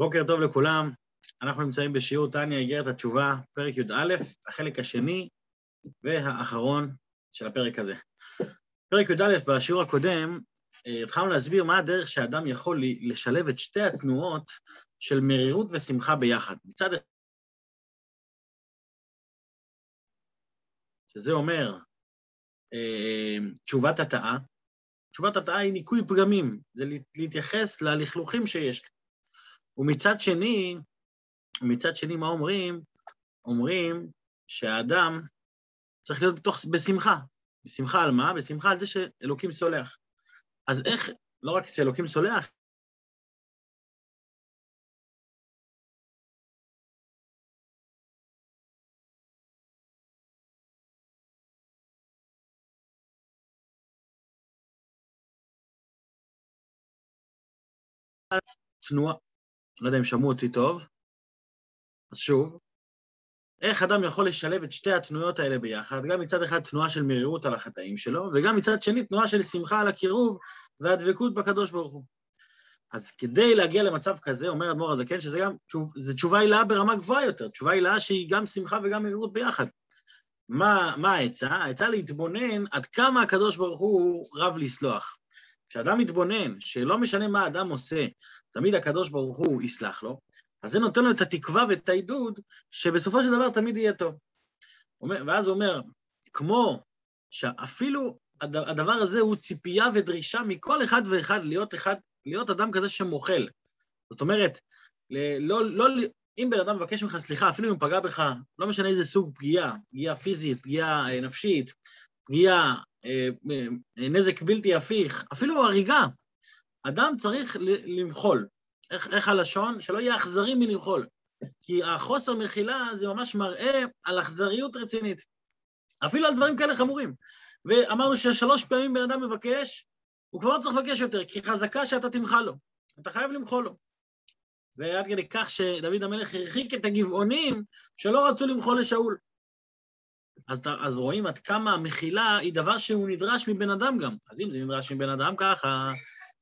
בוקר טוב לכולם, אנחנו נמצאים בשיעור טניה איגרת התשובה, פרק י"א, החלק השני והאחרון של הפרק הזה. פרק י"א, בשיעור הקודם, אה, התחלנו להסביר מה הדרך שאדם יכול לשלב את שתי התנועות של מרירות ושמחה ביחד. מצד אחד, שזה אומר אה, תשובת התאה, תשובת התאה היא ניקוי פגמים, זה להתייחס ללכלוכים שיש לי. ומצד שני, ומצד שני, מה אומרים? אומרים שהאדם צריך להיות בתוך, בשמחה. בשמחה על מה? בשמחה על זה שאלוקים סולח. אז איך, לא רק שאלוקים סולח, תנועה, לא יודע אם שמעו אותי טוב, אז שוב, איך אדם יכול לשלב את שתי התנועות האלה ביחד, גם מצד אחד תנועה של מרירות על החטאים שלו, וגם מצד שני תנועה של שמחה על הקירוב והדבקות בקדוש ברוך הוא. אז כדי להגיע למצב כזה, אומר אדמו"ר הזקן, שזה גם, זו תשובה הילאה ברמה גבוהה יותר, תשובה הילאה שהיא גם שמחה וגם מרירות ביחד. מה, מה העצה? העצה להתבונן עד כמה הקדוש ברוך הוא רב לסלוח. כשאדם מתבונן, שלא משנה מה האדם עושה, תמיד הקדוש ברוך הוא יסלח לו, אז זה נותן לו את התקווה ואת העידוד, שבסופו של דבר תמיד יהיה טוב. ואז הוא אומר, כמו שאפילו הדבר הזה הוא ציפייה ודרישה מכל אחד ואחד להיות אחד, להיות אדם כזה שמוחל. זאת אומרת, לא, לא, אם בן אדם מבקש ממך סליחה, אפילו אם הוא פגע בך, לא משנה איזה סוג פגיעה, פגיעה פיזית, פגיעה אה, נפשית, פגיעה, נזק בלתי הפיך, אפילו הריגה, אדם צריך למחול. איך, איך הלשון? שלא יהיה אכזרי מלמחול. כי החוסר מחילה זה ממש מראה על אכזריות רצינית. אפילו על דברים כאלה חמורים. ואמרנו ששלוש פעמים בן אדם מבקש, הוא כבר לא צריך לבקש יותר, כי חזקה שאתה תמחל לו. אתה חייב למחול לו. ועד כדי כך שדוד המלך הרחיק את הגבעונים שלא רצו למחול לשאול. אז, אז רואים עד כמה המחילה היא דבר שהוא נדרש מבן אדם גם. אז אם זה נדרש מבן אדם ככה,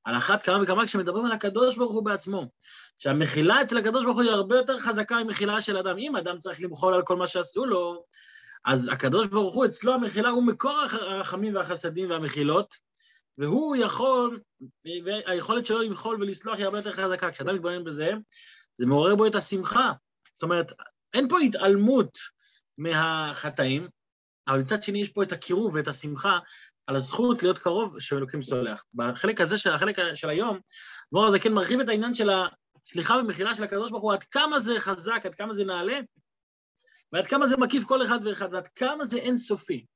על אחת כמה וכמה כשמדברים על הקדוש ברוך הוא בעצמו. שהמחילה אצל הקדוש ברוך הוא היא הרבה יותר חזקה ממחילה של אדם. אם אדם צריך למחול על כל מה שעשו לו, אז הקדוש ברוך הוא, אצלו המחילה הוא מקור הרחמים והחסדים והמחילות, והוא יכול, והיכולת שלו למחול ולסלוח היא הרבה יותר חזקה. כשאדם מתבונן בזה, זה מעורר בו את השמחה. זאת אומרת, אין פה התעלמות מהחטאים, אבל מצד שני יש פה את הקירוב ואת השמחה על הזכות להיות קרוב של אלוקים סולח. בחלק הזה של החלק של היום, דבור הזה כן מרחיב את העניין של הסליחה ומחילה של הקדוש ברוך הוא, עד כמה זה חזק, עד כמה זה נעלה, ועד כמה זה מקיף כל אחד ואחד, ועד כמה זה אינסופי.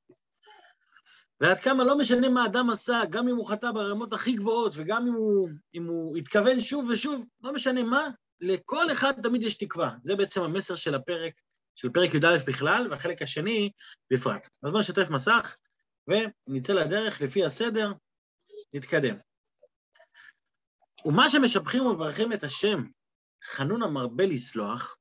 ועד כמה לא משנה מה אדם עשה, גם אם הוא חטא ברמות הכי גבוהות, וגם אם הוא, אם הוא התכוון שוב ושוב, לא משנה מה, לכל אחד תמיד יש תקווה. זה בעצם המסר של הפרק, של פרק י"א בכלל, והחלק השני בפרט. אז בואו נשתף מסך. ונצא לדרך לפי הסדר, נתקדם. ומה שמשבחים ומברכים את השם, חנון המרבה לסלוח,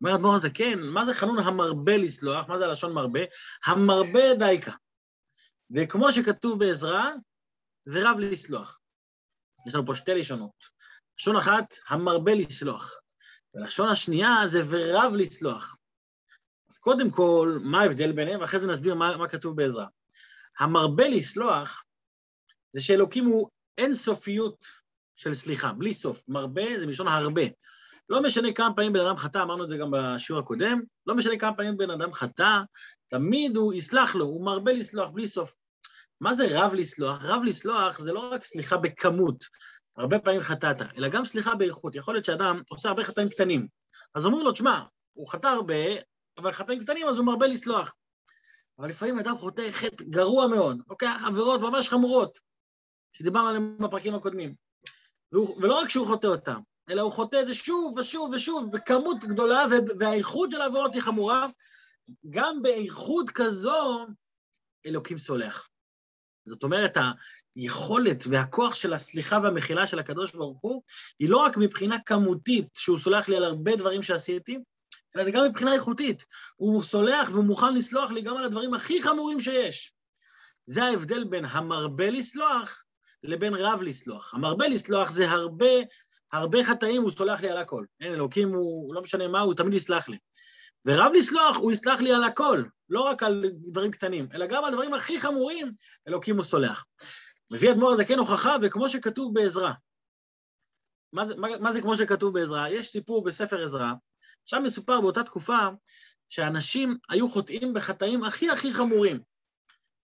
אומר אדמו"ר הזה, כן, מה זה חנון המרבה לסלוח? מה זה הלשון מרבה? המרבה דייקה. וכמו שכתוב בעזרה, ורב לסלוח. יש לנו פה שתי לשונות. לשון אחת, המרבה לסלוח. ולשון השנייה זה ורב לסלוח. אז קודם כל, מה ההבדל ביניהם? ואחרי זה נסביר מה, מה כתוב בעזרה. המרבה לסלוח זה שאלוקים הוא אינסופיות של סליחה, בלי סוף. מרבה זה מלשון הרבה. לא משנה כמה פעמים בן אדם חטא, אמרנו את זה גם בשיעור הקודם, לא משנה כמה פעמים בן אדם חטא, תמיד הוא יסלח לו, הוא מרבה לסלוח בלי סוף. מה זה רב לסלוח? רב לסלוח זה לא רק סליחה בכמות, הרבה פעמים חטאת, אלא גם סליחה באיכות. יכול להיות שאדם עושה הרבה חטאים קטנים, אז אומרים לו, תשמע, הוא חטא הרבה, אבל חטאים קטנים אז הוא מרבה לסלוח. אבל לפעמים אדם חוטא חטא גרוע מאוד, לוקח עבירות ממש חמורות, שדיברנו עליהן בפרקים הקודמים. והוא, ולא רק שהוא חוטא אותן, אלא הוא חוטא את זה שוב ושוב ושוב, בכמות גדולה, והאיכות של העבירות היא חמורה. גם באיכות כזו, אלוקים סולח. זאת אומרת, היכולת והכוח של הסליחה והמחילה של הקדוש ברוך הוא, היא לא רק מבחינה כמותית, שהוא סולח לי על הרבה דברים שעשיתי, אלא זה גם מבחינה איכותית. הוא סולח והוא מוכן לסלוח לי גם על הדברים הכי חמורים שיש. זה ההבדל בין המרבה לסלוח לבין רב לסלוח. המרבה לסלוח זה הרבה הרבה חטאים הוא סולח לי על הכל. אין אלוקים, הוא לא משנה מה, הוא תמיד יסלח לי. ורב לסלוח, הוא יסלח לי על הכל, לא רק על דברים קטנים, אלא גם על דברים הכי חמורים, אלוקים הוא סולח. מביא אדמו"ר הזה כן הוכחה, וכמו שכתוב בעזרה. מה מה, מה זה כמו שכתוב בעזרה? יש סיפור בספר עזרה, שם מסופר באותה תקופה שאנשים היו חוטאים בחטאים הכי הכי חמורים.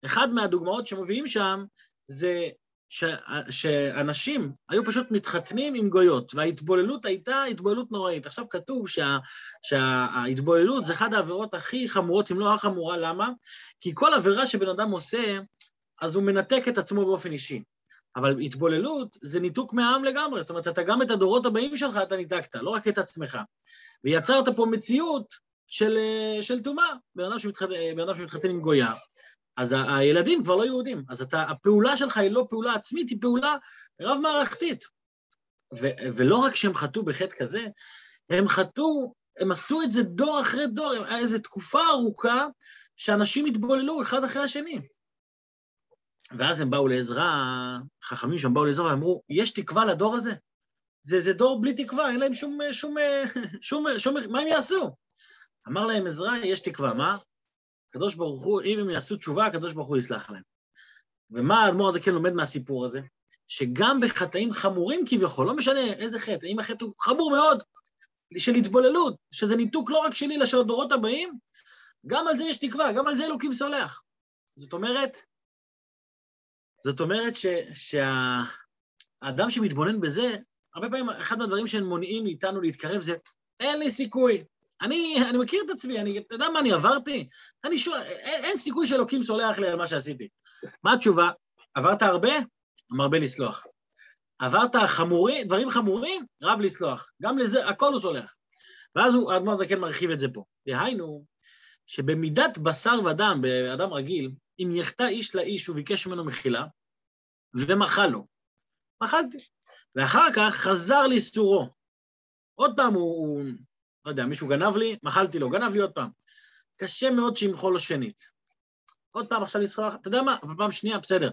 אחד מהדוגמאות שמביאים שם זה ש, שאנשים היו פשוט מתחתנים עם גויות, וההתבוללות הייתה התבוללות נוראית. עכשיו כתוב שה, שההתבוללות זה אחת העבירות הכי חמורות, אם לא החמורה, למה? כי כל עבירה שבן אדם עושה, אז הוא מנתק את עצמו באופן אישי. אבל התבוללות זה ניתוק מהעם לגמרי, זאת אומרת, אתה גם את הדורות הבאים שלך אתה ניתקת, לא רק את עצמך. ויצרת פה מציאות של טומאה, בן אדם שמתחתן עם גויה, אז הילדים כבר לא יהודים. אז אתה, הפעולה שלך היא לא פעולה עצמית, היא פעולה רב-מערכתית. ולא רק שהם חטאו בחטא כזה, הם חטאו, הם עשו את זה דור אחרי דור, איזו תקופה ארוכה שאנשים התבוללו אחד אחרי השני. ואז הם באו לעזרה, חכמים שם באו לעזרה ואמרו, יש תקווה לדור הזה? זה, זה דור בלי תקווה, אין להם שום, שום, שום, שום, מה הם יעשו? אמר להם עזרא, יש תקווה, מה? הקדוש ברוך הוא, אם הם יעשו תשובה, הקדוש ברוך הוא יסלח להם. ומה האדמו"ר הזה כן לומד מהסיפור הזה? שגם בחטאים חמורים כביכול, לא משנה איזה חטא, אם החטא הוא חמור מאוד, של התבוללות, שזה ניתוק לא רק שלי, אלא של הדורות הבאים, גם על זה יש תקווה, גם על זה אלוקים סולח. זאת אומרת, זאת אומרת ש, שהאדם שמתבונן בזה, הרבה פעמים אחד מהדברים שהם מונעים מאיתנו להתקרב זה, אין לי סיכוי, אני, אני מכיר את עצמי, אני, אתה יודע מה אני עברתי? אני שואל, אין, אין סיכוי שאלוקים סולח לי על מה שעשיתי. מה התשובה? עברת הרבה? מרבה לסלוח. עברת חמורי, דברים חמורים? רב לסלוח. גם לזה, הכל הוא סולח. ואז האדמו"ר זקן מרחיב את זה פה. דהיינו, שבמידת בשר ודם, באדם רגיל, אם יחטא איש לאיש וביקש ממנו מחילה, ומחל לו. מחלתי. ואחר כך חזר לאיסורו. עוד פעם הוא, הוא לא יודע, מישהו גנב לי, מחלתי לו, גנב לי עוד פעם. קשה מאוד שימחול לו שנית. עוד פעם עכשיו לסחור, אתה יודע מה, אבל פעם שנייה, בסדר.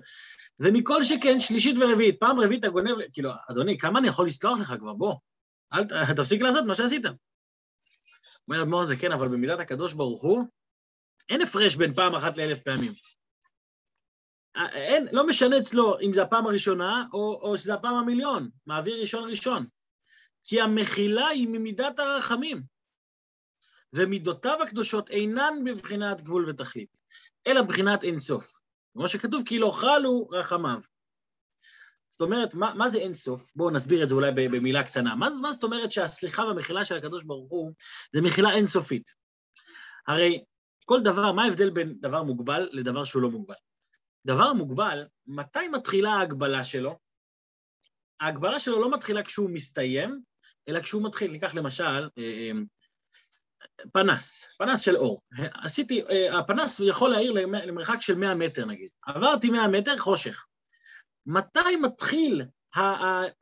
ומכל שכן, שלישית ורביעית, פעם רביעית אתה גונב, כאילו, אדוני, כמה אני יכול לסלוח לך כבר, בוא. אל תפסיק לעשות מה שעשית. אומר אדמו"ר זה כן, אבל במידת הקדוש ברוך הוא, אין הפרש בין פעם אחת לאלף פעמים. אין, לא משנה אצלו אם זה הפעם הראשונה או, או שזה הפעם המיליון, מעביר ראשון ראשון. כי המחילה היא ממידת הרחמים, ומידותיו הקדושות אינן בבחינת גבול ותכלית, אלא בבחינת אינסוף. כמו שכתוב, כי לא חלו רחמיו. זאת אומרת, מה, מה זה אינסוף? בואו נסביר את זה אולי במילה קטנה. מה, מה זאת אומרת שהסליחה והמחילה של הקדוש ברוך הוא זה מחילה אינסופית? הרי כל דבר, מה ההבדל בין דבר מוגבל לדבר שהוא לא מוגבל? דבר מוגבל, מתי מתחילה ההגבלה שלו? ההגבלה שלו לא מתחילה כשהוא מסתיים, אלא כשהוא מתחיל, ניקח למשל אה, אה, פנס, פנס של אור. עשיתי, אה, הפנס יכול להאיר למרחק של 100 מטר נגיד. עברתי 100 מטר, חושך. מתי מתחיל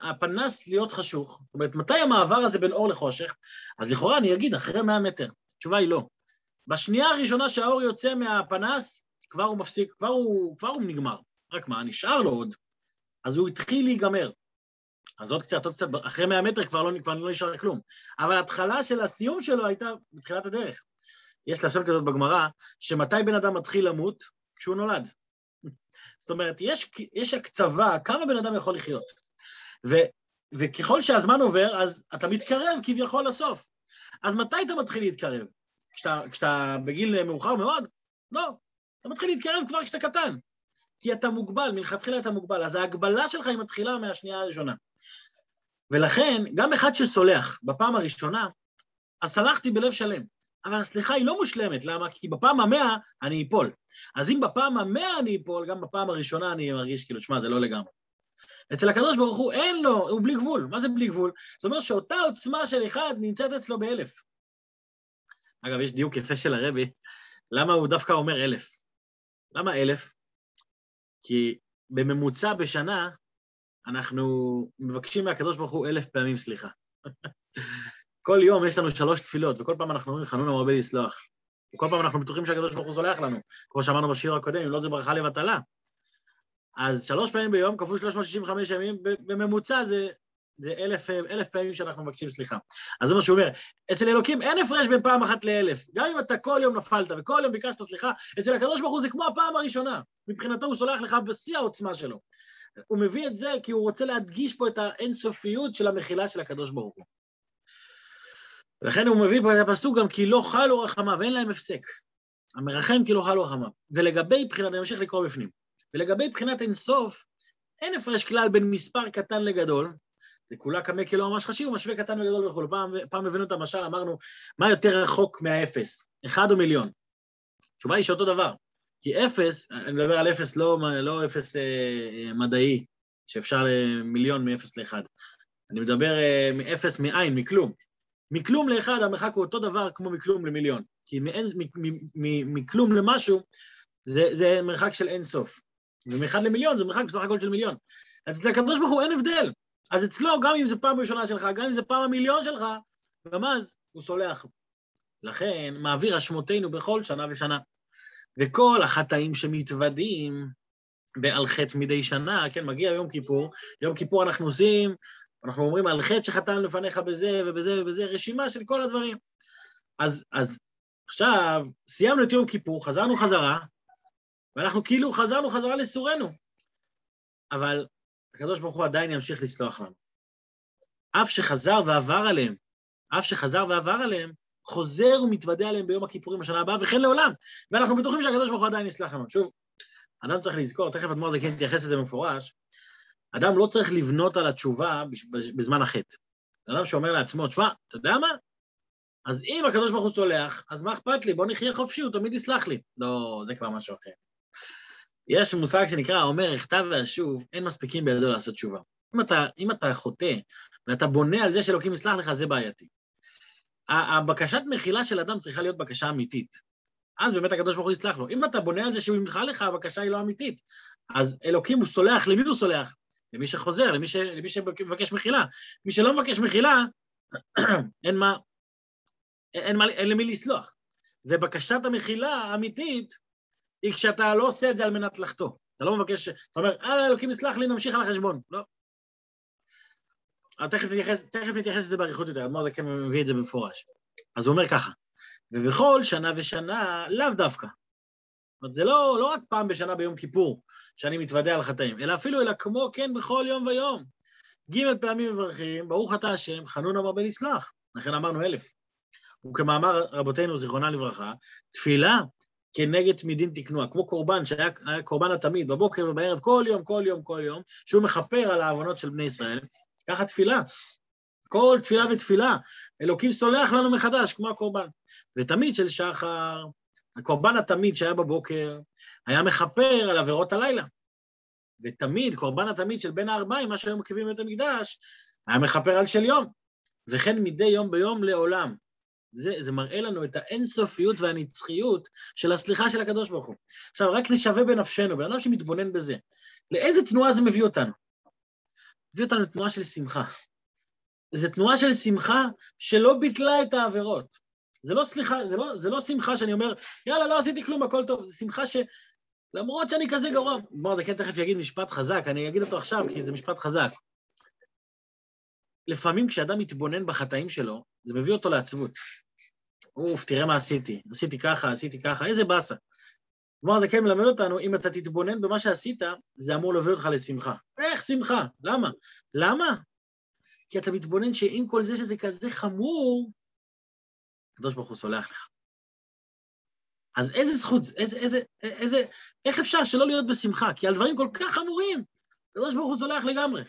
הפנס להיות חשוך? זאת אומרת, מתי המעבר הזה בין אור לחושך? אז לכאורה אני אגיד, אחרי 100 מטר. התשובה היא לא. בשנייה הראשונה שהאור יוצא מהפנס, כבר הוא מפסיק, כבר הוא, כבר הוא נגמר. רק מה, נשאר לו עוד. אז הוא התחיל להיגמר. אז עוד קצת, עוד קצת, אחרי 100 מטר כבר לא, כבר לא נשאר כלום. אבל ההתחלה של הסיום שלו הייתה בתחילת הדרך. יש לשון כזאת בגמרא, שמתי בן אדם מתחיל למות? כשהוא נולד. זאת אומרת, יש, יש הקצבה, כמה בן אדם יכול לחיות. ו, וככל שהזמן עובר, אז אתה מתקרב כביכול לסוף. אז מתי אתה מתחיל להתקרב? כשאתה, כשאתה בגיל מאוחר מאוד? לא. אתה מתחיל להתקרב כבר כשאתה קטן. כי אתה מוגבל, מלכתחילה אתה מוגבל, אז ההגבלה שלך היא מתחילה מהשנייה הראשונה. ולכן, גם אחד שסולח בפעם הראשונה, אז סלחתי בלב שלם. אבל הסליחה היא לא מושלמת, למה? כי בפעם המאה אני אפול. אז אם בפעם המאה אני אפול, גם בפעם הראשונה אני מרגיש כאילו, שמע, זה לא לגמרי. אצל הקדוש ברוך הוא אין לו, הוא בלי גבול. מה זה בלי גבול? זאת אומרת שאותה עוצמה של אחד נמצאת אצלו באלף. אגב, יש דיוק יפה של הרבי, למה הוא דווקא אומר אלף? למה אלף? כי בממוצע בשנה אנחנו מבקשים מהקדוש ברוך הוא אלף פעמים סליחה. כל יום יש לנו שלוש תפילות, וכל פעם אנחנו אומרים חנון המרבה לסלוח. וכל פעם אנחנו בטוחים שהקדוש ברוך הוא סולח לנו, כמו שאמרנו בשיר הקודם, אם לא זה ברכה לבטלה. אז שלוש פעמים ביום, כפול 365 ימים, בממוצע זה זה אלף, אלף פעמים שאנחנו מבקשים סליחה. אז זה מה שהוא אומר, אצל אלוקים אין הפרש בין פעם אחת לאלף. גם אם אתה כל יום נפלת וכל יום ביקשת סליחה, אצל הקדוש ברוך הוא זה כמו הפעם הראשונה. מבחינתו הוא סולח לך בשיא העוצמה שלו. הוא מביא את זה כי הוא רוצה להדגיש פה את האינסופיות של המחילה של הקדוש ברוך הוא. ולכן הוא מביא פה את הפסוק גם כי לא חלו רחמיו, אין להם הפסק. המרחם כי לא חלו רחמיו. ולגבי בחינת, אני ממשיך לקרוא בפנים, ולגבי בחינת אינסוף, אין הפרש כלל בין מספר קטן לגדול, זה כולה קמא כאילו ממש חשיב, משווה קטן וגדול וכו'. פעם, פעם הבאנו את המשל, אמרנו, מה יותר רחוק מהאפס, אחד או מיליון? התשובה היא שאותו דבר. כי אפס, אני מדבר על אפס, לא, לא אפס אה, אה, מדעי, שאפשר מיליון מאפס לאחד. אני מדבר אה, מאפס מאין, מכלום. מכלום לאחד המרחק הוא אותו דבר כמו מכלום למיליון. כי מאין, מכלום למשהו זה, זה מרחק של אין סוף. ומאחד למיליון זה מרחק בסך הכל של מיליון. אז אצל הקדוש ברוך הוא אין הבדל. אז אצלו, גם אם זה פעם ראשונה שלך, גם אם זה פעם המיליון שלך, גם אז הוא סולח. לכן, מעביר אשמותינו בכל שנה ושנה. וכל החטאים שמתוודים בעל חטא מדי שנה, כן, מגיע יום כיפור, יום כיפור אנחנו עושים, אנחנו אומרים על חטא שחטאנו לפניך בזה ובזה ובזה, רשימה של כל הדברים. אז, אז עכשיו, סיימנו את יום כיפור, חזרנו חזרה, ואנחנו כאילו חזרנו חזרה לסורנו. אבל הקדוש ברוך הוא עדיין ימשיך לסלוח לנו. אף שחזר ועבר עליהם, אף שחזר ועבר עליהם, חוזר ומתוודה עליהם ביום הכיפורים בשנה הבאה, וכן לעולם. ואנחנו בטוחים שהקדוש ברוך הוא עדיין יסלח לנו. שוב, אדם צריך לזכור, תכף אדמו"ר זה כן יתייחס לזה במפורש, אדם לא צריך לבנות על התשובה בזמן החטא. אדם שאומר לעצמו, תשמע, אתה יודע מה? אז אם הקדוש ברוך הוא סולח, אז מה אכפת לי? בוא נחיה חופשי, הוא תמיד יסלח לי. לא, זה כבר משהו אחר. יש מושג שנקרא, אומר, הכתב ואשוב, אין מספיקים בידו לעשות תשובה. אם אתה, אם אתה חוטא ואתה בונה על זה שאלוקים יסלח לך, זה בעייתי. הבקשת מחילה של אדם צריכה להיות בקשה אמיתית. אז באמת הקדוש ברוך הוא יסלח לו. אם אתה בונה על זה שהוא ימחל לך, הבקשה היא לא אמיתית. אז אלוקים הוא סולח, למי הוא סולח? למי שחוזר, למי, ש... למי שמבקש מחילה. מי שלא מבקש מחילה, אין מה, אין, מה, אין למי לסלוח. ובקשת המחילה האמיתית היא כשאתה לא עושה את זה על מנת לחטוא. אתה לא מבקש, אתה אומר, אה, אלוקים יסלח לי, נמשיך על החשבון. לא. תכף נתייחס, תכף נתייחס לזה באריכות יותר, אדמור זה כן מביא את זה במפורש. אז הוא אומר ככה, ובכל שנה ושנה, לאו דווקא. זאת אומרת, זה לא, לא רק פעם בשנה ביום כיפור שאני מתוודה על חטאים, אלא אפילו, אלא כמו כן בכל יום ויום. ג' פעמים מברכים, ברוך אתה השם, חנון המרבה לסלח. לכן אמרנו אלף. וכמאמר רבותינו, זיכרונה לברכה, תפילה כנגד תמידין תקנוע, כמו קורבן שהיה קורבן התמיד, בבוקר ובערב, כל יום, כל יום, כל יום, שהוא מכפר על העוונות של בני ישראל, ככה תפילה. כל תפילה ותפילה, אלוקים סולח לנו מחדש, כמו הקורבן. ותמיד של שחר, הקורבן התמיד שהיה בבוקר, היה מכפר על עבירות הלילה. ותמיד, קורבן התמיד של בין הארבעים, מה שהיו מקריבים בבית המקדש, היה מכפר על של יום. וכן מדי יום ביום לעולם. זה, זה מראה לנו את האינסופיות והנצחיות של הסליחה של הקדוש ברוך הוא. עכשיו, רק נשווה בנפשנו, בן אדם שמתבונן בזה, לאיזה תנועה זה מביא אותנו? מביא אותנו לתנועה של שמחה. זו תנועה של שמחה שלא ביטלה את העבירות. זה לא, סליחה, זה, לא, זה לא שמחה שאני אומר, יאללה, לא עשיתי כלום, הכל טוב, זה שמחה ש... למרות שאני כזה גרוע, בוא, זה כן תכף יגיד משפט חזק, אני אגיד אותו עכשיו, כי זה משפט חזק. לפעמים כשאדם מתבונן בחטאים שלו, זה מביא אותו לעצבות. אוף, תראה מה עשיתי, עשיתי ככה, עשיתי ככה, איזה באסה. כלומר, זה כן מלמד אותנו, אם אתה תתבונן במה שעשית, זה אמור להביא אותך לשמחה. איך שמחה? למה? למה? כי אתה מתבונן שעם כל זה שזה כזה חמור, הקדוש ברוך הוא סולח לך. אז איזה זכות, איזה, איזה, איזה, איך אפשר שלא להיות בשמחה? כי על דברים כל כך חמורים, הקדוש ברוך הוא סולח לגמרי.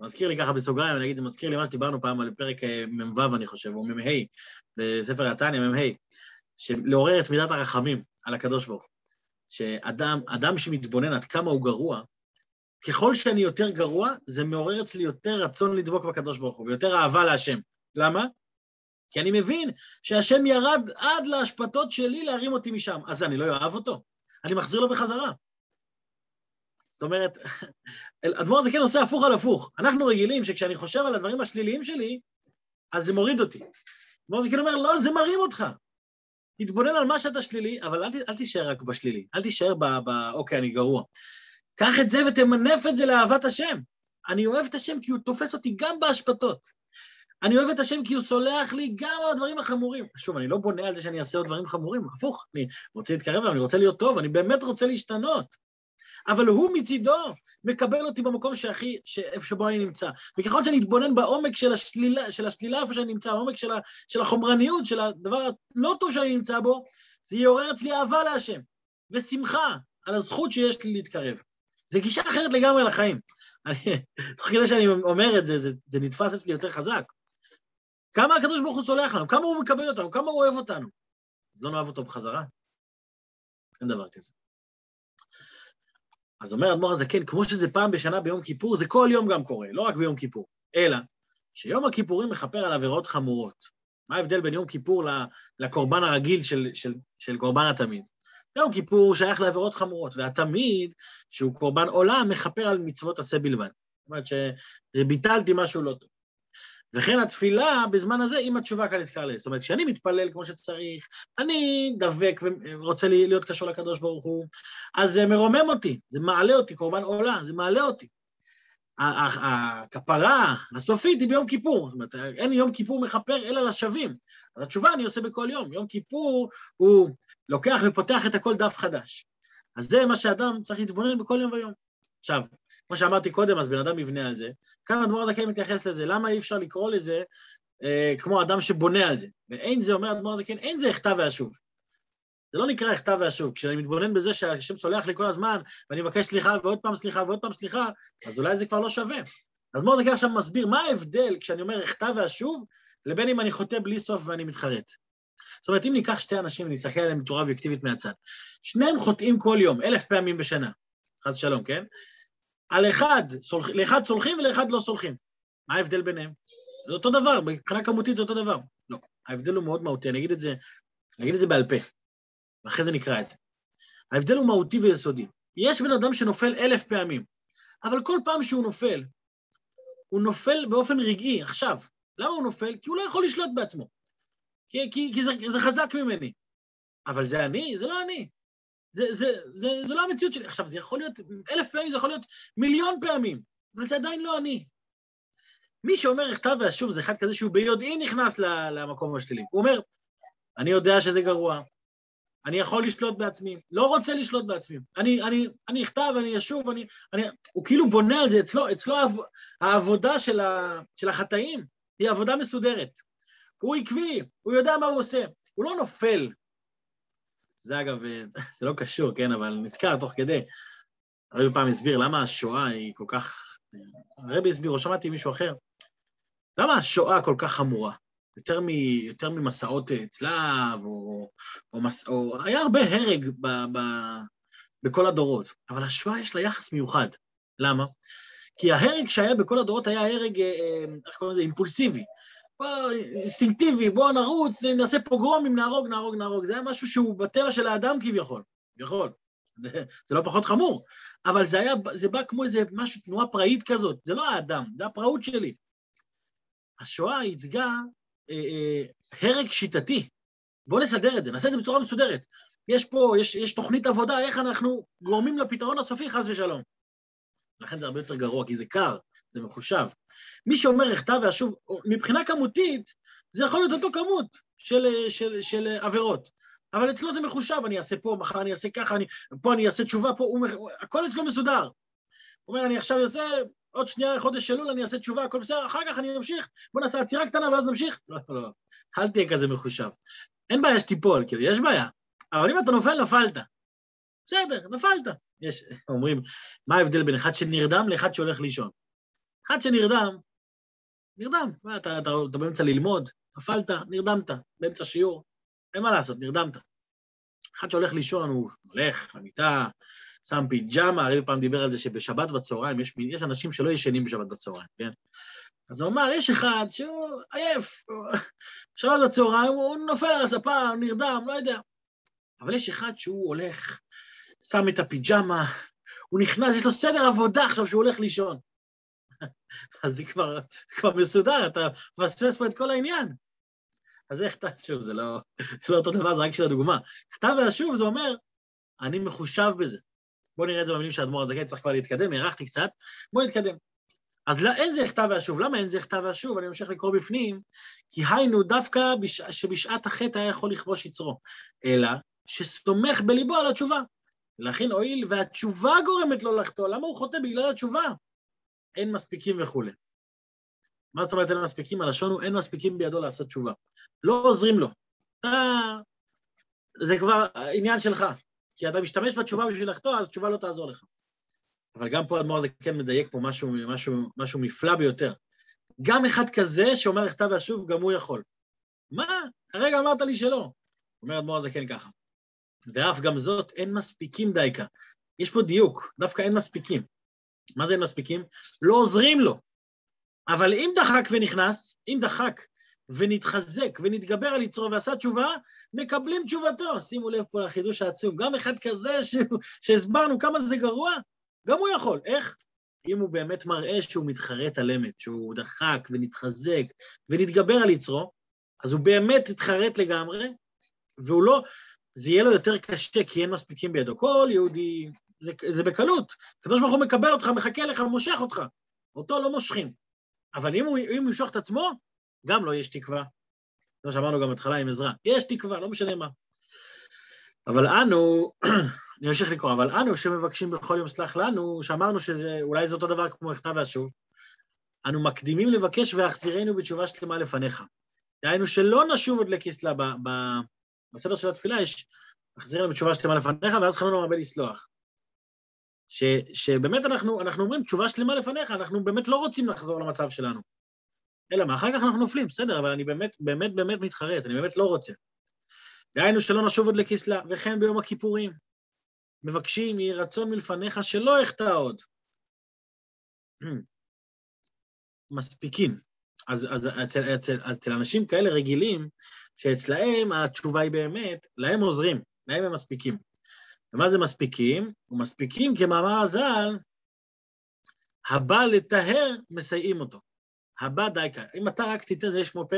מזכיר לי ככה בסוגריים, אני אגיד, זה מזכיר לי מה שדיברנו פעם על פרק אה, מ"ו, אני חושב, או מ"ה, בספר התניא, מ"ה, לעורר את מידת הרחמים על הקדוש ברוך הוא. שאדם אדם שמתבונן עד כמה הוא גרוע, ככל שאני יותר גרוע, זה מעורר אצלי יותר רצון לדבוק בקדוש ברוך הוא, ויותר אהבה להשם. למה? כי אני מבין שהשם ירד עד להשפטות שלי להרים אותי משם. אז אני לא אוהב אותו? אני מחזיר לו בחזרה. אומרת, אדמו"ר זה כן עושה הפוך על הפוך. אנחנו רגילים שכשאני חושב על הדברים השליליים שלי, אז זה מוריד אותי. אדמו"ר זה כן אומר, לא, זה מרים אותך. תתבונן על מה שאתה שלילי, אבל אל, אל תישאר רק בשלילי, אל תישאר ב, ב... אוקיי, אני גרוע. קח את זה ותמנף את זה לאהבת השם. אני אוהב את השם כי הוא תופס אותי גם בהשפתות. אני אוהב את השם כי הוא סולח לי גם על הדברים החמורים. שוב, אני לא בונה על זה שאני אעשה עוד דברים חמורים, הפוך, אני רוצה להתקרב אליו, אני רוצה להיות טוב, אני באמת רוצה להשתנות. אבל הוא מצידו מקבל אותי במקום שהכי, שבו אני נמצא. וככל שאני אתבונן בעומק של השלילה, של השלילה איפה שאני נמצא, העומק של, ה, של החומרניות, של הדבר הלא טוב שאני נמצא בו, זה יעורר אצלי אהבה להשם, ושמחה על הזכות שיש לי להתקרב. זו גישה אחרת לגמרי לחיים. תוך כדי שאני אומר את זה, זה, זה נתפס אצלי יותר חזק. כמה הקדוש ברוך הוא סולח לנו, כמה הוא מקבל אותנו, כמה הוא אוהב אותנו. אז לא נאהב אותו בחזרה? אין דבר כזה. אז אומר אדמו"ר הזקן, כמו שזה פעם בשנה ביום כיפור, זה כל יום גם קורה, לא רק ביום כיפור, אלא שיום הכיפורים מכפר על עבירות חמורות. מה ההבדל בין יום כיפור לקורבן הרגיל של, של, של קורבן התמיד? יום כיפור שייך לעבירות חמורות, והתמיד, שהוא קורבן עולם, מכפר על מצוות עשה בלבד. זאת אומרת שביטלתי משהו לא טוב. וכן התפילה בזמן הזה עם התשובה כאן נזכר לי. זאת אומרת, כשאני מתפלל כמו שצריך, אני דבק ורוצה להיות קשור לקדוש ברוך הוא, אז זה מרומם אותי, זה מעלה אותי, קורבן עולה, זה מעלה אותי. הכפרה הסופית היא ביום כיפור, זאת אומרת, אין יום כיפור מכפר אלא לשווים. אז התשובה אני עושה בכל יום. יום כיפור הוא לוקח ופותח את הכל דף חדש. אז זה מה שאדם צריך להתבונן בכל יום ויום. עכשיו, כמו שאמרתי קודם, אז בן אדם יבנה על זה. כאן אדמו"ר הזקן מתייחס לזה, למה אי אפשר לקרוא לזה אה, כמו אדם שבונה על זה? ואין זה, אומר אדמו"ר הזקן, אין זה אחטא ואשוב. זה לא נקרא אחטא ואשוב. כשאני מתבונן בזה שהשם סולח לי כל הזמן, ואני מבקש סליחה ועוד פעם סליחה ועוד פעם סליחה, אז אולי זה כבר לא שווה. אז אדמו"ר הזקן עכשיו מסביר מה ההבדל כשאני אומר אחטא ואשוב, לבין אם אני חוטא בלי סוף ואני מתחרט. זאת אומרת, אם ניקח שתי אנשים ונסתכל עליהם בצורה אובייקטיבית מהצד, שניהם חוטאים כל יום, אלף פעמים בשנה, חס ושלום, כן? על אחד, לאחד סולחים ולאחד לא סולחים. מה ההבדל ביניהם? זה אותו דבר, מבחינה כמותית זה אותו דבר. לא, ההבדל הוא מאוד מהותי, אני אגיד את זה, אני אגיד את זה בעל פה, ואחרי זה נקרא את זה. ההבדל הוא מהותי ויסודי. יש בן אדם שנופל אלף פעמים, אבל כל פעם שהוא נופל, הוא נופל באופן רגעי, עכשיו. למה הוא נופל? כי הוא לא יכול לשלוט בעצמו. כי, כי, כי זה, זה חזק ממני. אבל זה אני? זה לא אני. זה, זה, זה, זה לא המציאות שלי. עכשיו, זה יכול להיות, אלף פעמים זה יכול להיות מיליון פעמים, אבל זה עדיין לא אני. מי שאומר הכתב והשוב זה אחד כזה שהוא ביודעי נכנס למקום השלילי. הוא אומר, אני יודע שזה גרוע, אני יכול לשלוט בעצמי, לא רוצה לשלוט בעצמי. אני, אני, אני אכתב, אני אשוב, אני, אני... הוא כאילו בונה על זה, אצלו, אצלו העבודה של, ה, של החטאים היא עבודה מסודרת. הוא עקבי, הוא יודע מה הוא עושה, הוא לא נופל זה אגב, אה, זה לא קשור, כן, אבל נזכר תוך כדי. הרבי פעם הסביר למה השואה היא כל כך... הרבי הסביר, או שמעתי מישהו אחר, למה השואה כל כך חמורה? יותר, מ, יותר ממסעות אה, צלב, או, או, מס, או... היה הרבה הרג ב, ב, בכל הדורות, אבל השואה יש לה יחס מיוחד. למה? כי ההרג שהיה בכל הדורות היה הרג, אה, איך קוראים לזה, אימפולסיבי. אינסטינקטיבי, בוא נרוץ, נעשה פוגרומים, נהרוג, נהרוג, נהרוג. זה היה משהו שהוא בטבע של האדם כביכול, כביכול. זה לא פחות חמור, אבל זה היה, זה בא כמו איזה משהו, תנועה פראית כזאת, זה לא האדם, זה הפראות שלי. השואה ייצגה אה, אה, הרג שיטתי. בואו נסדר את זה, נעשה את זה בצורה מסודרת. יש פה, יש, יש תוכנית עבודה, איך אנחנו גורמים לפתרון הסופי, חס ושלום. לכן זה הרבה יותר גרוע, כי זה קר, זה מחושב. מי שאומר אחטא ואשוב, מבחינה כמותית, זה יכול להיות אותו כמות של, של, של עבירות. אבל אצלו זה מחושב, אני אעשה פה, מחר אני אעשה ככה, אני, פה אני אעשה תשובה, פה, הוא, הכל אצלו מסודר. הוא אומר, אני עכשיו אעשה, עוד שנייה, חודש אלול, אני אעשה תשובה, הכל בסדר, אחר כך אני אמשיך, בוא נעשה עצירה קטנה ואז נמשיך. לא, לא, אל תהיה כזה מחושב. אין בעיה שתיפול, כאילו, יש בעיה. אבל אם אתה נופל, נפלת. בסדר, נפלת. יש, אומרים, מה ההבדל בין אחד שנרדם לאחד שהולך לישון? אחד שנרדם, נרדם, אתה, אתה, אתה, אתה באמצע ללמוד, נפלת, נרדמת, באמצע שיעור, אין מה לעשות, נרדמת. אחד שהולך לישון, הוא הולך למיטה, שם פיג'מה, הרי פעם דיבר על זה שבשבת בצהריים, יש, יש אנשים שלא ישנים בשבת בצהריים, כן? אז הוא אמר, יש אחד שהוא עייף, בשבת בצהריים הוא נופל על הספה, הוא נרדם, לא יודע. אבל יש אחד שהוא הולך, שם את הפיג'מה, הוא נכנס, יש לו סדר עבודה עכשיו שהוא הולך לישון. אז זה כבר, כבר מסודר, אתה מפספס פה את כל העניין. אז איך אתה, שוב, זה לא, זה לא אותו דבר, זה רק של הדוגמה. כתב והשוב זה אומר, אני מחושב בזה. בואו נראה את זה במילים של האדמו"ר הזקן, צריך כבר להתקדם, הארכתי קצת, בואו נתקדם. אז לא, אין זה כתב ואשוב. למה אין זה כתב ואשוב? אני ממשיך לקרוא בפנים, כי היינו דווקא בש... שבשעת החטא היה יכול לכבוש יצרו, אלא שסומך בליבו על התשובה. לכן הואיל והתשובה גורמת לו לחטוא, למה הוא חוטא? בגלל התשובה. אין מספיקים וכולי. מה זאת אומרת אין מספיקים? הלשון הוא אין מספיקים בידו לעשות תשובה. לא עוזרים לו. אתה... זה כבר עניין שלך. כי אתה משתמש בתשובה בשביל לחטוא, אז תשובה לא תעזור לך. אבל גם פה אדמו"ר הזה כן מדייק פה משהו, משהו, משהו מפלא ביותר. גם אחד כזה שאומר לכתב ואשוב, גם הוא יכול. מה? הרגע אמרת לי שלא. אומר אדמו"ר הזה כן ככה. ואף גם זאת, אין מספיקים דייקה. יש פה דיוק, דווקא אין מספיקים. מה זה אין מספיקים? לא עוזרים לו. אבל אם דחק ונכנס, אם דחק ונתחזק ונתגבר על יצרו ועשה תשובה, מקבלים תשובתו. שימו לב פה לחידוש העצום. גם אחד כזה שהסברנו כמה זה גרוע, גם הוא יכול. איך? אם הוא באמת מראה שהוא מתחרט על אמת, שהוא דחק ונתחזק ונתגבר על יצרו, אז הוא באמת התחרט לגמרי, והוא לא, זה יהיה לו יותר קשה כי אין מספיקים בידו. כל יהודי, זה, זה בקלות. הקדוש ברוך הוא מקבל אותך, מחכה לך, מושך אותך. אותו לא מושכים. אבל אם הוא, ימשוך את עצמו, גם לא יש תקווה. כמו שאמרנו גם בהתחלה עם עזרה. יש תקווה, לא משנה מה. אבל אנו, אני אמשיך לקרוא, אבל אנו שמבקשים בכל יום סלח לנו, שאמרנו שאולי זה אותו דבר כמו הכתב והשוב, אנו מקדימים לבקש והחזירנו בתשובה שלמה לפניך. דהיינו שלא נשוב עוד לכסלה, בסדר של התפילה יש, החזירנו בתשובה שלמה לפניך, ואז חנון מרבה לסלוח. ש, שבאמת אנחנו, אנחנו אומרים תשובה שלמה לפניך, אנחנו באמת לא רוצים לחזור למצב שלנו. אלא מה, אחר כך אנחנו נופלים, בסדר, אבל אני באמת, באמת, באמת מתחרט, אני באמת לא רוצה. דהיינו שלא נשוב עוד לכסלה, וכן ביום הכיפורים. מבקשים יהי רצון מלפניך שלא אחטא עוד. מספיקים. אז, אז אצל, אצל, אצל אנשים כאלה רגילים, שאצלהם התשובה היא באמת, להם עוזרים, להם הם מספיקים. ומה זה מספיקים? ומספיקים כמאמר הז"ל, הבא לטהר, מסייעים אותו. הבא דייקה. אם אתה רק תיתן, יש כמו,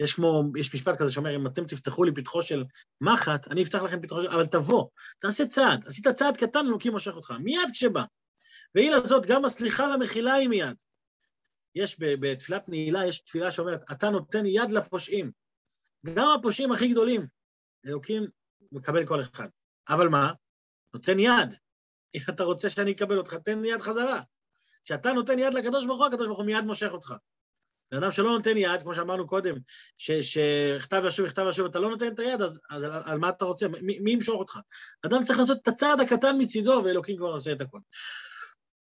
יש כמו, יש משפט כזה שאומר, אם אתם תפתחו לי פתחו של מחט, אני אפתח לכם פתחו של... אבל תבוא, תעשה צעד. עשית צעד קטן, אלוקים מושך אותך. מיד כשבא. והיא לזאת, גם הסליחה והמחילה היא מיד. יש בתפילת נעילה, יש תפילה שאומרת, אתה נותן יד לפושעים. גם הפושעים הכי גדולים, אלוקים מקבל כל אחד. אבל מה? נותן יד. אם אתה רוצה שאני אקבל אותך, תן יד חזרה. כשאתה נותן יד לקדוש ברוך הוא, הקדוש ברוך הוא מיד מושך אותך. בן אדם שלא נותן יד, כמו שאמרנו קודם, שכתב ושוב, כתב ושוב, אתה לא נותן את היד, אז, אז על, על מה אתה רוצה? מי, מי ימשוך אותך? אדם צריך לעשות את הצעד הקטן מצידו, ואלוקים כבר עושה את הכול.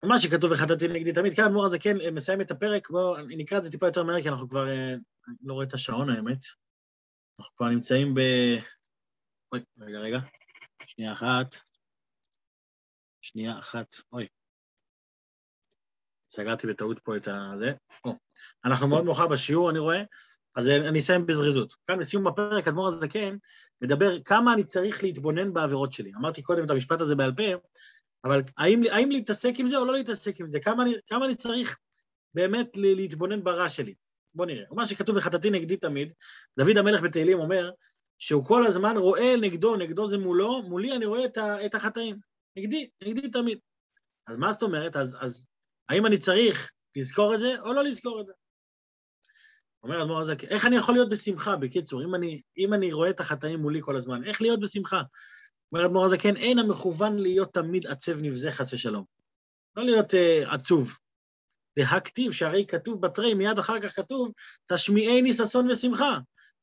מה שכתוב וחטאתי נגדי תמיד, כאן אדמו"ר הזה כן מסיים את הפרק, בואו נקרא את זה טיפה יותר מהר, כי אנחנו כבר, אני לא רואה את השעון האמת, אנחנו כבר נמצאים ב... רגע, רגע, שנייה אחת, שנייה אחת, אוי. סגרתי בטעות פה את הזה. או, אנחנו מאוד מאוחר בשיעור, אני רואה, אז אני אסיים בזריזות. כאן בסיום הפרק, אדמו"ר הזקן מדבר כמה אני צריך להתבונן בעבירות שלי. אמרתי קודם את המשפט הזה בעל פה, אבל האם, האם להתעסק עם זה או לא להתעסק עם זה? כמה אני, כמה אני צריך באמת להתבונן ברע שלי? בואו נראה. מה שכתוב וחטאתי נגדי תמיד, דוד המלך בתהילים אומר שהוא כל הזמן רואה נגדו, נגדו זה מולו, מולי אני רואה את, ה, את החטאים. נגדי, נגדי תמיד. אז מה זאת אומרת? אז, אז האם אני צריך לזכור את זה או לא לזכור את זה? אומר אדמו"ר הזה, איך אני יכול להיות בשמחה, בקיצור, אם אני, אם אני רואה את החטאים מולי כל הזמן, איך להיות בשמחה? אומר אדמו"ר הזה, כן, אין המכוון להיות תמיד עצב נבזה חס ושלום. לא להיות uh, עצוב. דהכתיב, שהרי כתוב בתרי, מיד אחר כך כתוב, תשמיעני ששון ושמחה,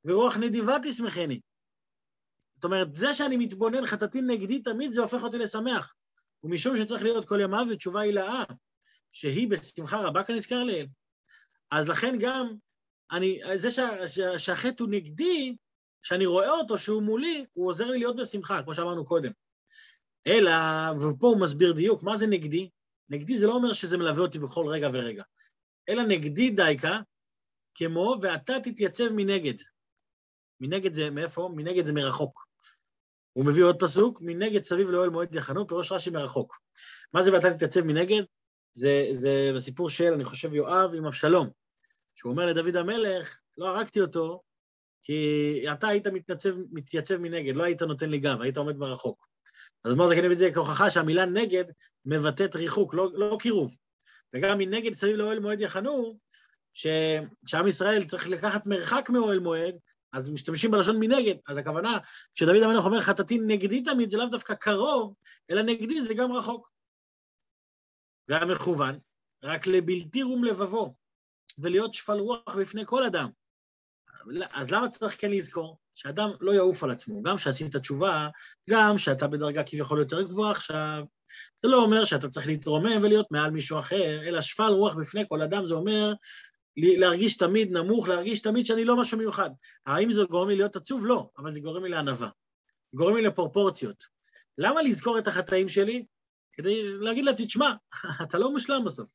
ורוח נדיבה תשמחני. זאת אומרת, זה שאני מתבונן חטאתי נגדי תמיד, זה הופך אותי לשמח. ומשום שצריך להיות כל ימיו ותשובה הילאה, שהיא בשמחה רבה כנזכר לעיל. אז לכן גם, אני, זה שה, שה, שהחטא הוא נגדי, שאני רואה אותו שהוא מולי, הוא עוזר לי להיות בשמחה, כמו שאמרנו קודם. אלא, ופה הוא מסביר דיוק, מה זה נגדי? נגדי זה לא אומר שזה מלווה אותי בכל רגע ורגע, אלא נגדי דייקה, כמו ואתה תתייצב מנגד. מנגד זה מאיפה? מנגד זה מרחוק. הוא מביא עוד פסוק, מנגד סביב לאוהל מועד יחנו, פירוש רש"י מרחוק. מה זה ואתה תתייצב מנגד? זה, זה בסיפור של, אני חושב, יואב עם אבשלום, שהוא אומר לדוד המלך, לא הרגתי אותו, כי אתה היית מתייצב, מתייצב מנגד, לא היית נותן לי גב, היית עומד ברחוק. אז כן מביא את זה כהוכחה שהמילה נגד מבטאת ריחוק, לא, לא קירוב. וגם מנגד סביב לאוהל מועד יחנו, שעם ישראל צריך לקחת מרחק מאוהל מועד, אז משתמשים בלשון מנגד. אז הכוונה, כשדוד המלך אומר חטאתי נגדי תמיד, זה לאו דווקא קרוב, אלא נגדי זה גם רחוק. והמכוון, רק לבלתי רום לבבו, ולהיות שפל רוח בפני כל אדם. אז למה צריך כן לזכור? שאדם לא יעוף על עצמו, גם שעשית תשובה, גם שאתה בדרגה כביכול יותר גבוהה עכשיו. זה לא אומר שאתה צריך להתרומם ולהיות מעל מישהו אחר, אלא שפל רוח בפני כל אדם, זה אומר להרגיש תמיד נמוך, להרגיש תמיד שאני לא משהו מיוחד. האם זה גורם לי להיות עצוב? לא, אבל זה גורם לי לענווה. גורם לי לפרופורציות. למה לזכור את החטאים שלי? כדי להגיד לעצמי, תשמע, אתה לא מושלם בסוף.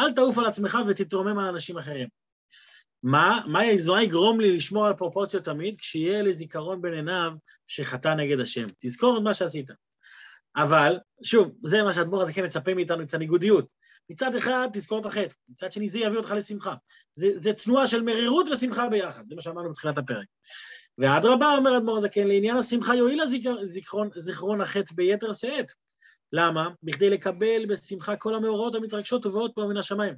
אל תעוף על עצמך ותתרומם על אנשים אחרים. מה, מה יגרום לי לשמור על פרופורציות תמיד? כשיהיה לי זיכרון בין עיניו שחטא נגד השם. תזכור את מה שעשית. אבל, שוב, זה מה שהאדמו"ר הזה כן מצפה מאיתנו, את הניגודיות. מצד אחד, תזכור את החטא, מצד שני, זה יביא אותך לשמחה. זה, זה תנועה של מרירות ושמחה ביחד, זה מה שאמרנו בתחילת הפרק. ואדרבה, אומר האדמו"ר הזה, כן, לעניין השמחה יועיל הזיכרון, זיכרון החטא ביתר שאת. למה? בכדי לקבל בשמחה כל המאורעות המתרגשות ובאות פה מן השמיים.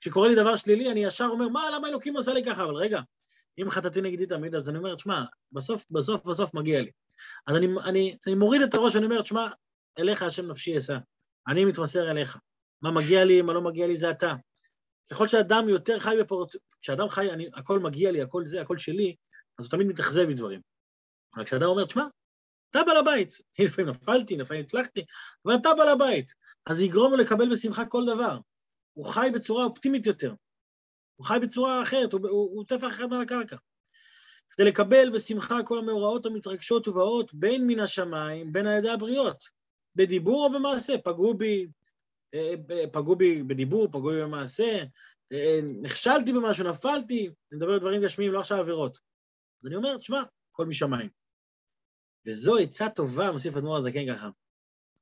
כשקורה לי דבר שלילי, אני ישר אומר, מה, למה אלוקים עושה לי ככה? אבל רגע, אם חטאתי נגדי תמיד, אז אני אומר, תשמע, בסוף, בסוף, בסוף מגיע לי. אז אני, אני, אני מוריד את הראש ואני אומר, תשמע, אליך השם נפשי אשא. אני מתמסר אליך. מה מגיע לי, מה לא מגיע לי, זה אתה. ככל שאדם יותר חי בפרוט... כשאדם חי, אני, הכל מגיע לי, הכל זה, הכל שלי, אז הוא תמיד מתאכזב מדברים. אבל כשאדם אומר, תשמע, אתה בעל הבית. לפעמים נפלתי, לפעמים הצלחתי, אבל אתה בעל הבית. אז זה יגרום לו לקבל בשמחה כל דבר. הוא חי בצורה אופטימית יותר. הוא חי בצורה אחרת, הוא, הוא, הוא טפח אחד על הקרקע. כדי לקבל בשמחה כל המאורעות המתרגשות ובאות בין מן השמיים, בין על ידי הבריות, בדיבור או במעשה. פגעו בי, פגעו בי בדיבור, פגעו בי במעשה, אה, נכשלתי במשהו, נפלתי, אני מדבר על דברים גשמיים, לא עכשיו עבירות. אז אני אומר, תשמע, הכל משמיים. וזו עצה טובה, מוסיף אדמו"ר הזקן ככה,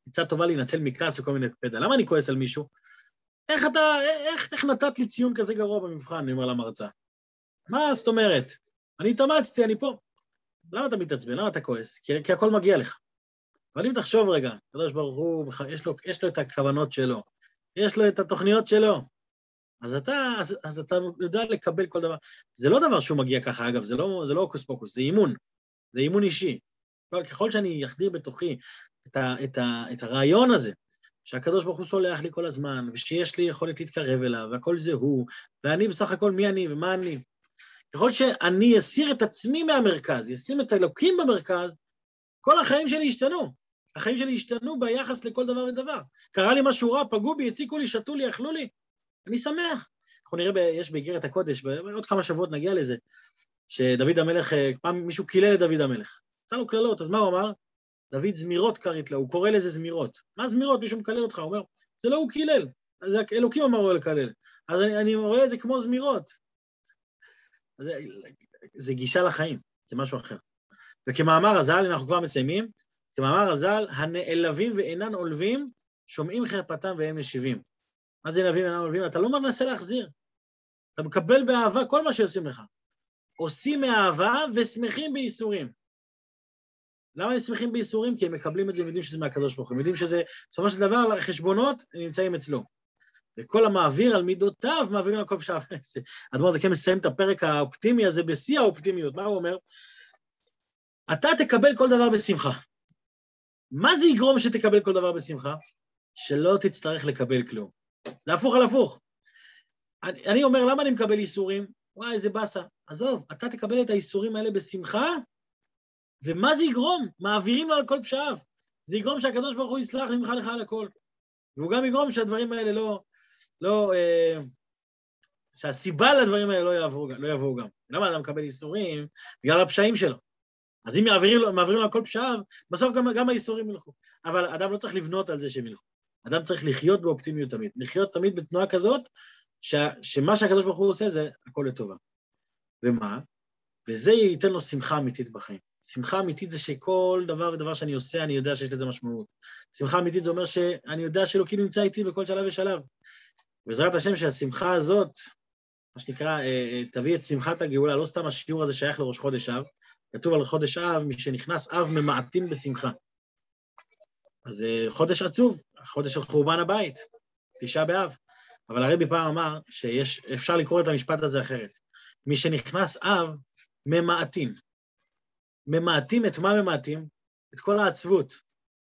עצה טובה להינצל מכעס וכל מיני פדע. למה אני כועס על מישהו? איך אתה, איך, איך נתת לי ציון כזה גרוע במבחן, אני אומר למרצה. מה זאת אומרת? אני התאמצתי, אני פה. למה אתה מתעצבן? למה אתה כועס? כי, כי הכל מגיע לך. אבל אם תחשוב רגע, הקדוש ברוך הוא, יש לו, יש לו את הכוונות שלו, יש לו את התוכניות שלו, אז אתה, אז, אז אתה יודע לקבל כל דבר. זה לא דבר שהוא מגיע ככה, אגב, זה לא, זה לא הוקוס פוקוס, זה אימון. זה אימון אישי. ככל שאני אחדיר בתוכי את, ה, את, ה, את הרעיון הזה, שהקדוש ברוך הוא סולח לי כל הזמן, ושיש לי יכולת להתקרב אליו, והכל זה הוא, ואני בסך הכל מי אני ומה אני. ככל שאני אסיר את עצמי מהמרכז, אשים את האלוקים במרכז, כל החיים שלי ישתנו. החיים שלי ישתנו ביחס לכל דבר ודבר. קרה לי משהו רע, פגעו בי, הציקו לי, שתו לי, אכלו לי, אני שמח. אנחנו נראה, ב, יש באיגרת הקודש, בעוד כמה שבועות נגיע לזה, שדוד המלך, אה, פעם מישהו קילל את דוד המלך. נתן לו קללות, אז מה הוא אמר? דוד זמירות קראת לו, הוא קורא לזה זמירות. מה זמירות? מישהו מקלל אותך, הוא אומר, זה לא הוא קילל, זה אלוקים אמר לו לקלל. אז אני, אני רואה את זה כמו זמירות. זה, זה גישה לחיים, זה משהו אחר. וכמאמר הז"ל, אנחנו כבר מסיימים, כמאמר הז"ל, הנעלבים ואינן עולבים, שומעים חרפתם והם משיבים. מה זה נעלבים ואינן עולבים? אתה לא מנסה להחזיר. אתה מקבל באהבה כל מה שעושים לך. עושים מאהבה ושמחים בייסורים. למה הם שמחים בייסורים? כי הם מקבלים את זה, הם יודעים שזה מהקדוש ברוך הוא, הם יודעים שזה, בסופו של דבר, החשבונות נמצאים אצלו. וכל המעביר על מידותיו, מעבירים על כל פשעה. האדמו"ר הזה כן מסיים את הפרק האופטימי הזה בשיא האופטימיות. מה הוא אומר? אתה תקבל כל דבר בשמחה. מה זה יגרום שתקבל כל דבר בשמחה? שלא תצטרך לקבל כלום. זה הפוך על הפוך. אני, אני אומר, למה אני מקבל איסורים? וואי, איזה באסה. עזוב, אתה תקבל את האיסורים האלה בשמחה, ומה זה יגרום? מעבירים לו על כל פשעיו. זה יגרום שהקדוש ברוך הוא יסלח ממך לך על הכל. והוא גם יגרום שהדברים האלה לא... לא אה, שהסיבה לדברים האלה לא יעברו, לא יבואו גם. למה אדם מקבל איסורים? בגלל הפשעים שלו. אז אם מעבירים לו, מעבירים לו על כל פשעיו, בסוף גם, גם האיסורים ילכו. אבל אדם לא צריך לבנות על זה שהם ילכו. אדם צריך לחיות באופטימיות תמיד. לחיות תמיד בתנועה כזאת, ש, שמה שהקדוש ברוך הוא עושה זה הכל לטובה. ומה? וזה ייתן לו שמחה אמיתית בחיים. שמחה אמיתית זה שכל דבר ודבר שאני עושה, אני יודע שיש לזה משמעות. שמחה אמיתית זה אומר שאני יודע שאלוקים נמצא איתי בכל שלב ושלב. בעזרת השם שהשמחה הזאת, מה שנקרא, אה, אה, תביא את שמחת הגאולה, לא סתם השיעור הזה שייך לראש חודש אב, כתוב על חודש אב, מי שנכנס אב ממעטים בשמחה. אז אה, חודש עצוב, חודש של חורבן הבית, תשעה באב. אבל הרבי פעם אמר שאפשר לקרוא את המשפט הזה אחרת. מי שנכנס אב, ממעטים. ממעטים את מה ממעטים? את כל העצבות,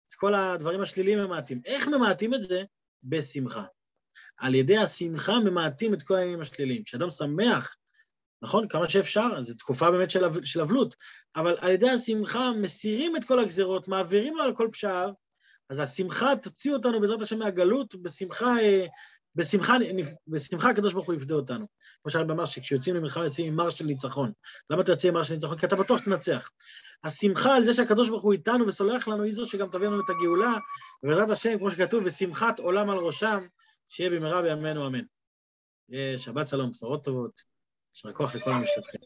את כל הדברים השליליים ממעטים. איך ממעטים את זה? בשמחה. על ידי השמחה ממעטים את כל העניינים השליליים. כשאדם שמח, נכון? כמה שאפשר, זו תקופה באמת של, של אבלות, אבל על ידי השמחה מסירים את כל הגזרות, מעבירים לו על כל פשעיו, אז השמחה תוציא אותנו בעזרת השם מהגלות, בשמחה, אה, בשמחה, בשמחה הקדוש ברוך הוא יפדה אותנו. כמו שהרב אמר שכשיוצאים למלחמה יוצאים עם מר של ניצחון. למה אתה יוצא עם מר של ניצחון? כי אתה בטוח שתנצח. השמחה על זה שהקדוש ברוך הוא איתנו וסולח לנו, היא זו שגם תביא לנו את הגאולה, ובעזרת השם, כמו שכתוב, ושמחת עולם על ראשם, שיהיה במהרה בימינו אמן. שבת שלום, בשורות טובות. יישר כוח לכל המשתתפים.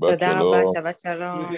תודה רבה, שבת שלום.